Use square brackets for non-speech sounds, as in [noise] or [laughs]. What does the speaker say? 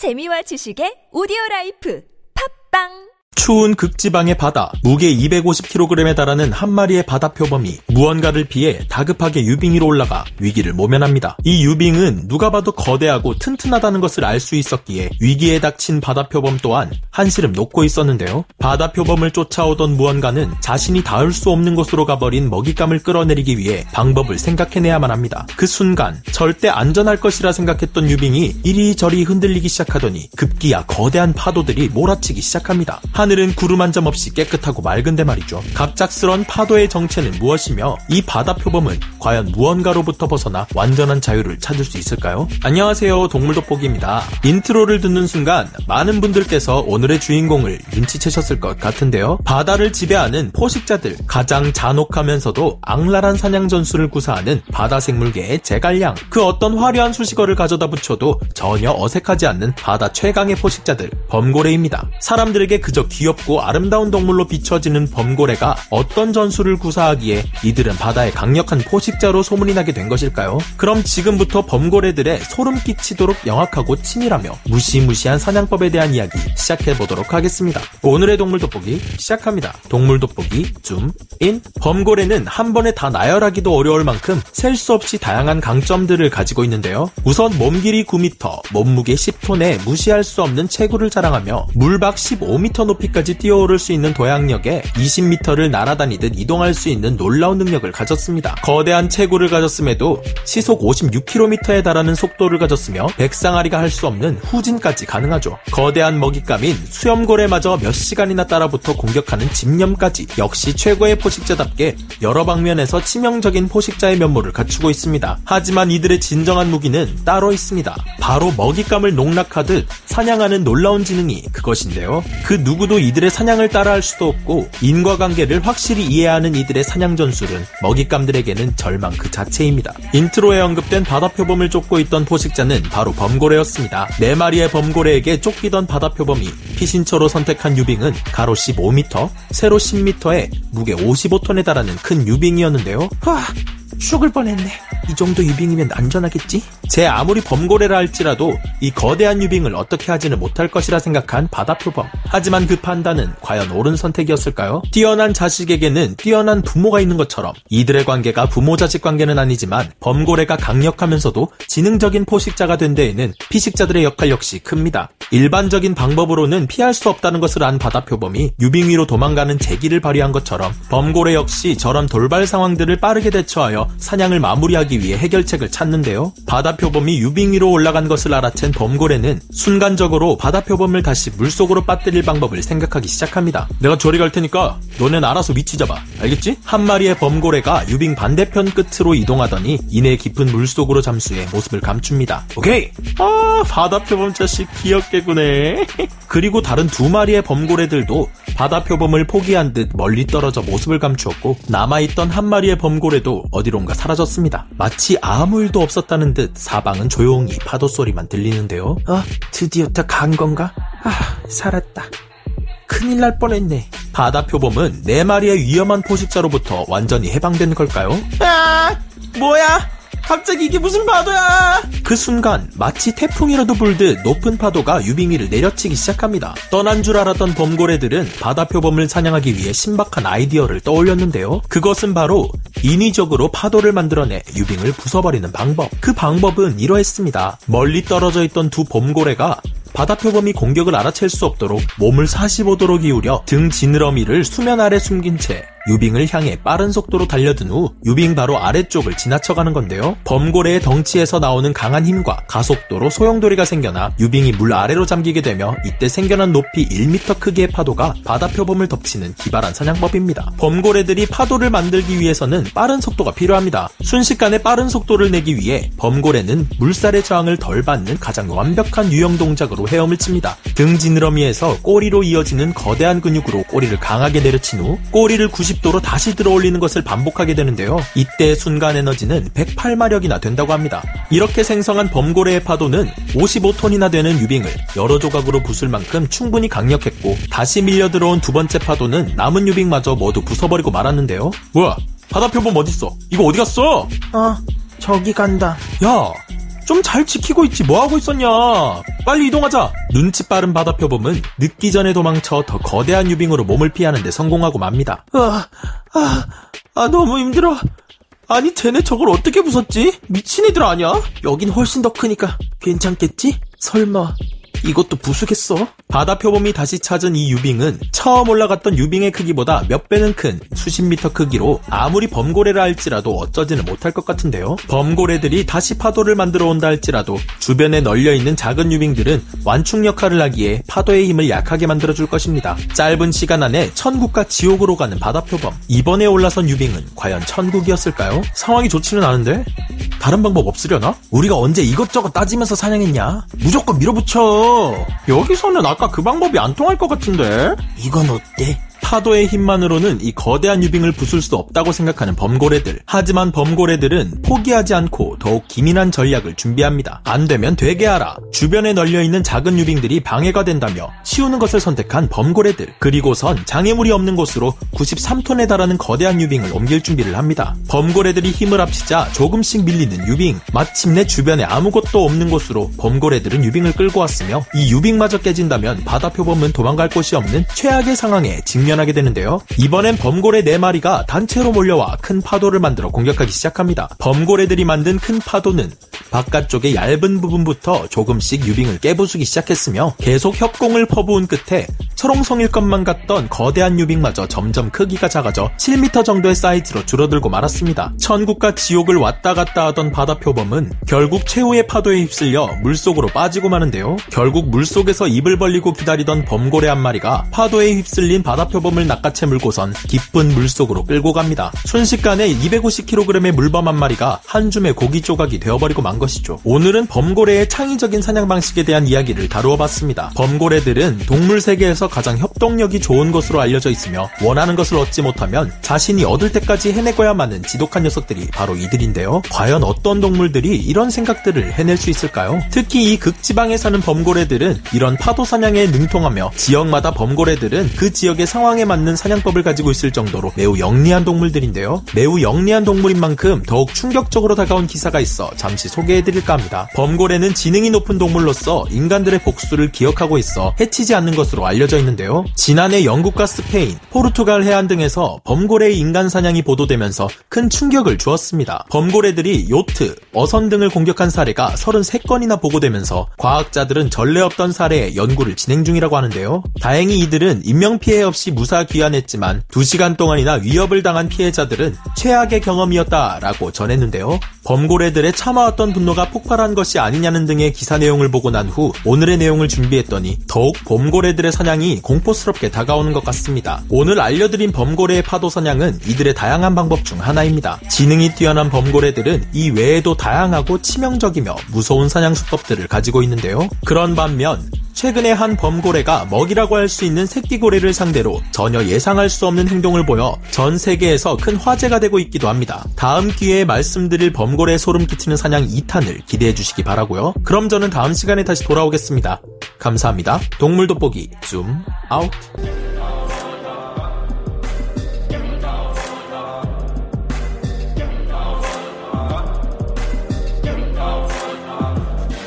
재미와 지식의 오디오 life. 팟빵 추운 극지방의 바다, 무게 250kg에 달하는 한 마리의 바다 표범이 무언가를 피해 다급하게 유빙위로 올라가 위기를 모면합니다. 이 유빙은 누가 봐도 거대하고 튼튼하다는 것을 알 수 있었기에 위기에 닥친 바다 표범 또한 한시름 놓고 있었는데요. 바다 표범을 쫓아오던 무언가는 자신이 닿을 수 없는 곳으로 가버린 먹잇감을 끌어내리기 위해 방법을 생각해내야만 합니다. 그 순간 절대 안전할 것이라 생각했던 유빙이 이리저리 흔들리기 시작하더니 급기야 거대한 파도들이 몰아치기 시작합니다. 하늘은 구름 한 점 없이 깨끗하고 맑은데 말이죠. 갑작스런 파도의 정체는 무엇이며 이 바다 표범은 과연 무언가로부터 벗어나 완전한 자유를 찾을 수 있을까요? 안녕하세요. 동물돋보기입니다. intro를 듣는 순간 많은 분들께서 오늘의 주인공을 눈치채셨을 것 같은데요. 바다를 지배하는 포식자들, 가장 잔혹하면서도 악랄한 사냥 전술을 구사하는 바다 생물계의 제갈량. 그 어떤 화려한 수식어를 가져다 붙여도 전혀 어색하지 않는 바다 최강의 포식자들, 범고래입니다. 사람들에게 그저 귀엽고 아름다운 동물로 비춰지는 범고래가 어떤 전술을 구사하기에 이들은 바다의 강력한 포식자로 소문이 나게 된 것일까요? 그럼 지금부터 범고래들의 소름 끼치도록 영악하고 치밀하며 무시무시한 사냥법에 대한 이야기 시작해 보도록 하겠습니다. 오늘의 동물 돋보기 시작합니다. 동물 돋보기 줌인 범고래는 한 번에 다 나열하기도 어려울 만큼 셀 수 없이 다양한 강점들을 가지고 있는데요. 우선 몸 길이 9m, 몸무게 10톤에 무시할 수 없는 체구를 자랑하며 물박 15m 높이 까지 뛰어오를 수 있는 도약력에 20m를 날아다니듯 이동할 수 있는 놀라운 능력을 가졌습니다. 거대한 체구를 가졌음에도 시속 56km에 달하는 속도를 가졌으며 백상아리가 할 수 없는 후진까지 가능하죠. 거대한 먹잇감인 수염고래마저 몇 시간이나 따라붙어 공격하는 집념까지 역시 최고의 포식자답게 여러 방면에서 치명적인 포식자의 면모를 갖추고 있습니다. 하지만 이들의 진정한 무기는 따로 있습니다. 바로 먹잇감을 농락하듯 사냥하는 놀라운 지능이 그것인데요. 그 누구도 이들의 사냥을 따라할 수도 없고 인과관계를 확실히 이해하는 이들의 사냥 전술은 먹잇감들에게는 절망 그 자체입니다. intro에 언급된 바다표범을 쫓고 있던 포식자는 바로 범고래였습니다. 네 마리의 범고래에게 쫓기던 바다표범이 피신처로 선택한 유빙은 가로 15m, 세로 10m에 무게 55톤에 달하는 큰 유빙이었는데요. 와, 죽을 뻔했네. 이 정도 유빙이면 안전하겠지? 제 아무리 범고래라 할지라도 이 거대한 유빙을 어떻게 하지는 못할 것이라 생각한 바다표범. 하지만 그 판단은 과연 옳은 선택이었을까요? 뛰어난 자식에게는 뛰어난 부모가 있는 것처럼 이들의 관계가 부모-자식 관계는 아니지만 범고래가 강력하면서도 지능적인 포식자가 된 데에는 피식자들의 역할 역시 큽니다. 일반적인 방법으로는 피할 수 없다는 것을 안 바다 표범이 유빙 위로 도망가는 재기를 발휘한 것처럼 범고래 역시 저런 돌발 상황들을 빠르게 대처하여 사냥을 마무리하기 위해 해결책을 찾는데요. 바다 표범이 유빙 위로 올라간 것을 알아챈 범고래는 순간적으로 바다 표범을 다시 물속으로 빠뜨릴 방법을 생각하기 시작합니다. 내가 저리 갈 테니까 너넨 알아서 위치 잡아. 알겠지? 한 마리의 범고래가 유빙 반대편 끝으로 이동하더니 이내 깊은 물속으로 잠수해 모습을 감춥니다. 오케이! 아, 바다 표범 자식 귀엽게 구네. [laughs] 그리고 다른 두 마리의 범고래들도 바다 표범을 포기한 듯 멀리 떨어져 모습을 감추었고 남아있던 한 마리의 범고래도 어디론가 사라졌습니다. 마치 아무 일도 없었다는 듯 사방은 조용히 파도 소리만 들리는데요. 아, 드디어 다 간 건가? 아, 살았다. 큰일 날 뻔했네. 바다 표범은 네 마리의 위험한 포식자로부터 완전히 해방된 걸까요? 아, 뭐야? 갑자기 이게 무슨 파도야? 그 순간 마치 태풍이라도 불듯 높은 파도가 유빙위를 내려치기 시작합니다. 떠난 줄 알았던 범고래들은 바다 표범을 사냥하기 위해 신박한 아이디어를 떠올렸는데요. 그것은 바로 인위적으로 파도를 만들어내 유빙을 부숴버리는 방법. 그 방법은 이러했습니다. 멀리 떨어져 있던 두 범고래가 바다표범이 공격을 알아챌 수 없도록 몸을 45도로 기울여 등 지느러미를 수면 아래 숨긴 채 유빙을 향해 빠른 속도로 달려든 후 유빙 바로 아래쪽을 지나쳐가는 건데요. 범고래의 덩치에서 나오는 강한 힘과 가속도로 소용돌이가 생겨나 유빙이 물 아래로 잠기게 되며 이때 생겨난 높이 1m 크기의 파도가 바다 표범을 덮치는 기발한 사냥법입니다. 범고래들이 파도를 만들기 위해서는 빠른 속도가 필요합니다. 순식간에 빠른 속도를 내기 위해 범고래는 물살의 저항을 덜 받는 가장 완벽한 유형 동작으로 헤엄을 칩니다. 등 지느러미에서 꼬리로 이어지는 거대한 근육으로 꼬리를 강하게 내려친 후 꼬리를 90 도로 다시 들어올리는 것을 반복하게 되는데요. 이때 순간 에너지는 108마력이나 된다고 합니다. 이렇게 생성한 범고래의 파도는 55톤이나 되는 유빙을 여러 조각으로 부술 만큼 충분히 강력했고 다시 밀려 들어온 두 번째 파도는 남은 유빙마저 모두 부숴버리고 말았는데요. 뭐야? 바다표범 어딨어? 이거 어디 갔어? 어, 저기 간다. 야, 좀 잘 지키고 있지 뭐하고 있었냐 빨리 이동하자 눈치 빠른 바다표범은 늦기 전에 도망쳐 더 거대한 유빙으로 몸을 피하는데 성공하고 맙니다 아, 아, 아 너무 힘들어 아니 쟤네 저걸 어떻게 부쉈지? 미친이들 아냐? 여긴 훨씬 더 크니까 괜찮겠지? 설마 이것도 부수겠어? 바다 표범이 다시 찾은 이 유빙은 처음 올라갔던 유빙의 크기보다 몇 배는 큰 수십 미터 크기로 아무리 범고래라 할지라도 어쩌지는 못할 것 같은데요. 범고래들이 다시 파도를 만들어 온다 할지라도 주변에 널려 있는 작은 유빙들은 완충 역할을 하기에 파도의 힘을 약하게 만들어 줄 것입니다. 짧은 시간 안에 천국과 지옥으로 가는 바다 표범. 이번에 올라선 유빙은 과연 천국이었을까요? 상황이 좋지는 않은데 다른 방법 없으려나? 우리가 언제 이것저것 따지면서 사냥했냐? 무조건 밀어붙여. 여기서는 아까 그 방법이 안 통할 것 같은데? 이건 어때? 파도의 힘만으로는 이 거대한 유빙을 부술 수 없다고 생각하는 범고래들. 하지만 범고래들은 포기하지 않고 더욱 기민한 전략을 준비합니다. 안 되면 되게 하라. 주변에 널려있는 작은 유빙들이 방해가 된다며 치우는 것을 선택한 범고래들. 그리고선 장애물이 없는 곳으로 93톤에 달하는 거대한 유빙을 옮길 준비를 합니다. 범고래들이 힘을 합치자 조금씩 밀리는 유빙. 마침내 주변에 아무것도 없는 곳으로 범고래들은 유빙을 끌고 왔으며 이 유빙마저 깨진다면 바다 표범은 도망갈 곳이 없는 최악의 상황에 직면 발견하게 되는데요. 이번엔 범고래 4마리가 단체로 몰려와 큰 파도를 만들어 공격하기 시작합니다. 범고래들이 만든 큰 파도는 바깥쪽의 얇은 부분부터 조금씩 유빙을 깨부수기 시작했으며 계속 협공을 퍼부은 끝에 철옹성일 것만 같던 거대한 유빙마저 점점 크기가 작아져 7m 정도의 사이즈로 줄어들고 말았습니다. 천국과 지옥을 왔다 갔다 하던 바다 표범은 결국 최후의 파도에 휩쓸려 물속으로 빠지고 마는데요. 결국 물속에서 입을 벌리고 기다리던 범고래 한 마리가 파도에 휩쓸린 바다 표범 을 낚아채 물고선 깊은 물속으로 끌고 갑니다. 순식간에 250kg의 물범 한 마리가 한 줌의 고기 조각이 되어버리고 만 것이죠. 오늘은 범고래의 창의적인 사냥 방식에 대한 이야기를 다루어 봤습니다. 범고래들은 동물 세계에서 가장 협동력이 좋은 것으로 알려져 있으며 원하는 것을 얻지 못하면 자신이 얻을 때까지 해내고야만은 지독한 녀석들이 바로 이들인데요. 과연 어떤 동물들이 이런 생각들을 해낼 수 있을까요? 특히 이 극지방에 사는 범고래들은 이런 파도 사냥에 능통하며 지역마다 범고래들은 그 지역의 상황 에 맞는 사냥법을 가지고 있을 정도로 매우 영리한 동물들인데요. 매우 영리한 동물인 만큼 더욱 충격적으로 다가온 기사가 있어 잠시 소개 소개해드릴까 합니다. 범고래는 지능이 높은 동물로서 인간들의 복수를 기억하고 있어 해치지 않는 것으로 알려져 있는데요. 지난해 영국과 스페인, 포르투갈 해안 등에서 범고래의 인간 사냥이 보도되면서 큰 충격을 주었습니다. 범고래들이 요트, 어선 등을 공격한 사례가 33건이나 보고되면서 과학자들은 전례 없던 사례에 연구를 진행 중이라고 하는데요. 다행히 이들은 인명피해 없이 무사 귀환했지만 2시간 동안이나 위협을 당한 피해자들은 최악의 경험이었다라고 전했는데요. 범고래들의 참아왔던 분노가 폭발한 것이 아니냐는 등의 기사 내용을 보고 난 후 오늘의 내용을 준비했더니 더욱 범고래들의 사냥이 공포스럽게 다가오는 것 같습니다. 오늘 알려드린 범고래의 파도 사냥은 이들의 다양한 방법 중 하나입니다. 지능이 뛰어난 범고래들은 이 외에도 다양하고 치명적이며 무서운 사냥 수법들을 가지고 있는데요. 그런 반면 최근에 한 범고래가 먹이라고 할 수 있는 새끼고래를 상대로 전혀 예상할 수 없는 행동을 보여 전 세계에서 큰 화제가 되고 있기도 합니다. 다음 기회에 말씀드릴 범고래 소름 끼치는 사냥 2탄을 기대해 주시기 바라고요. 그럼 저는 다음 시간에 다시 돌아오겠습니다. 감사합니다. 동물 돋보기 줌 아웃.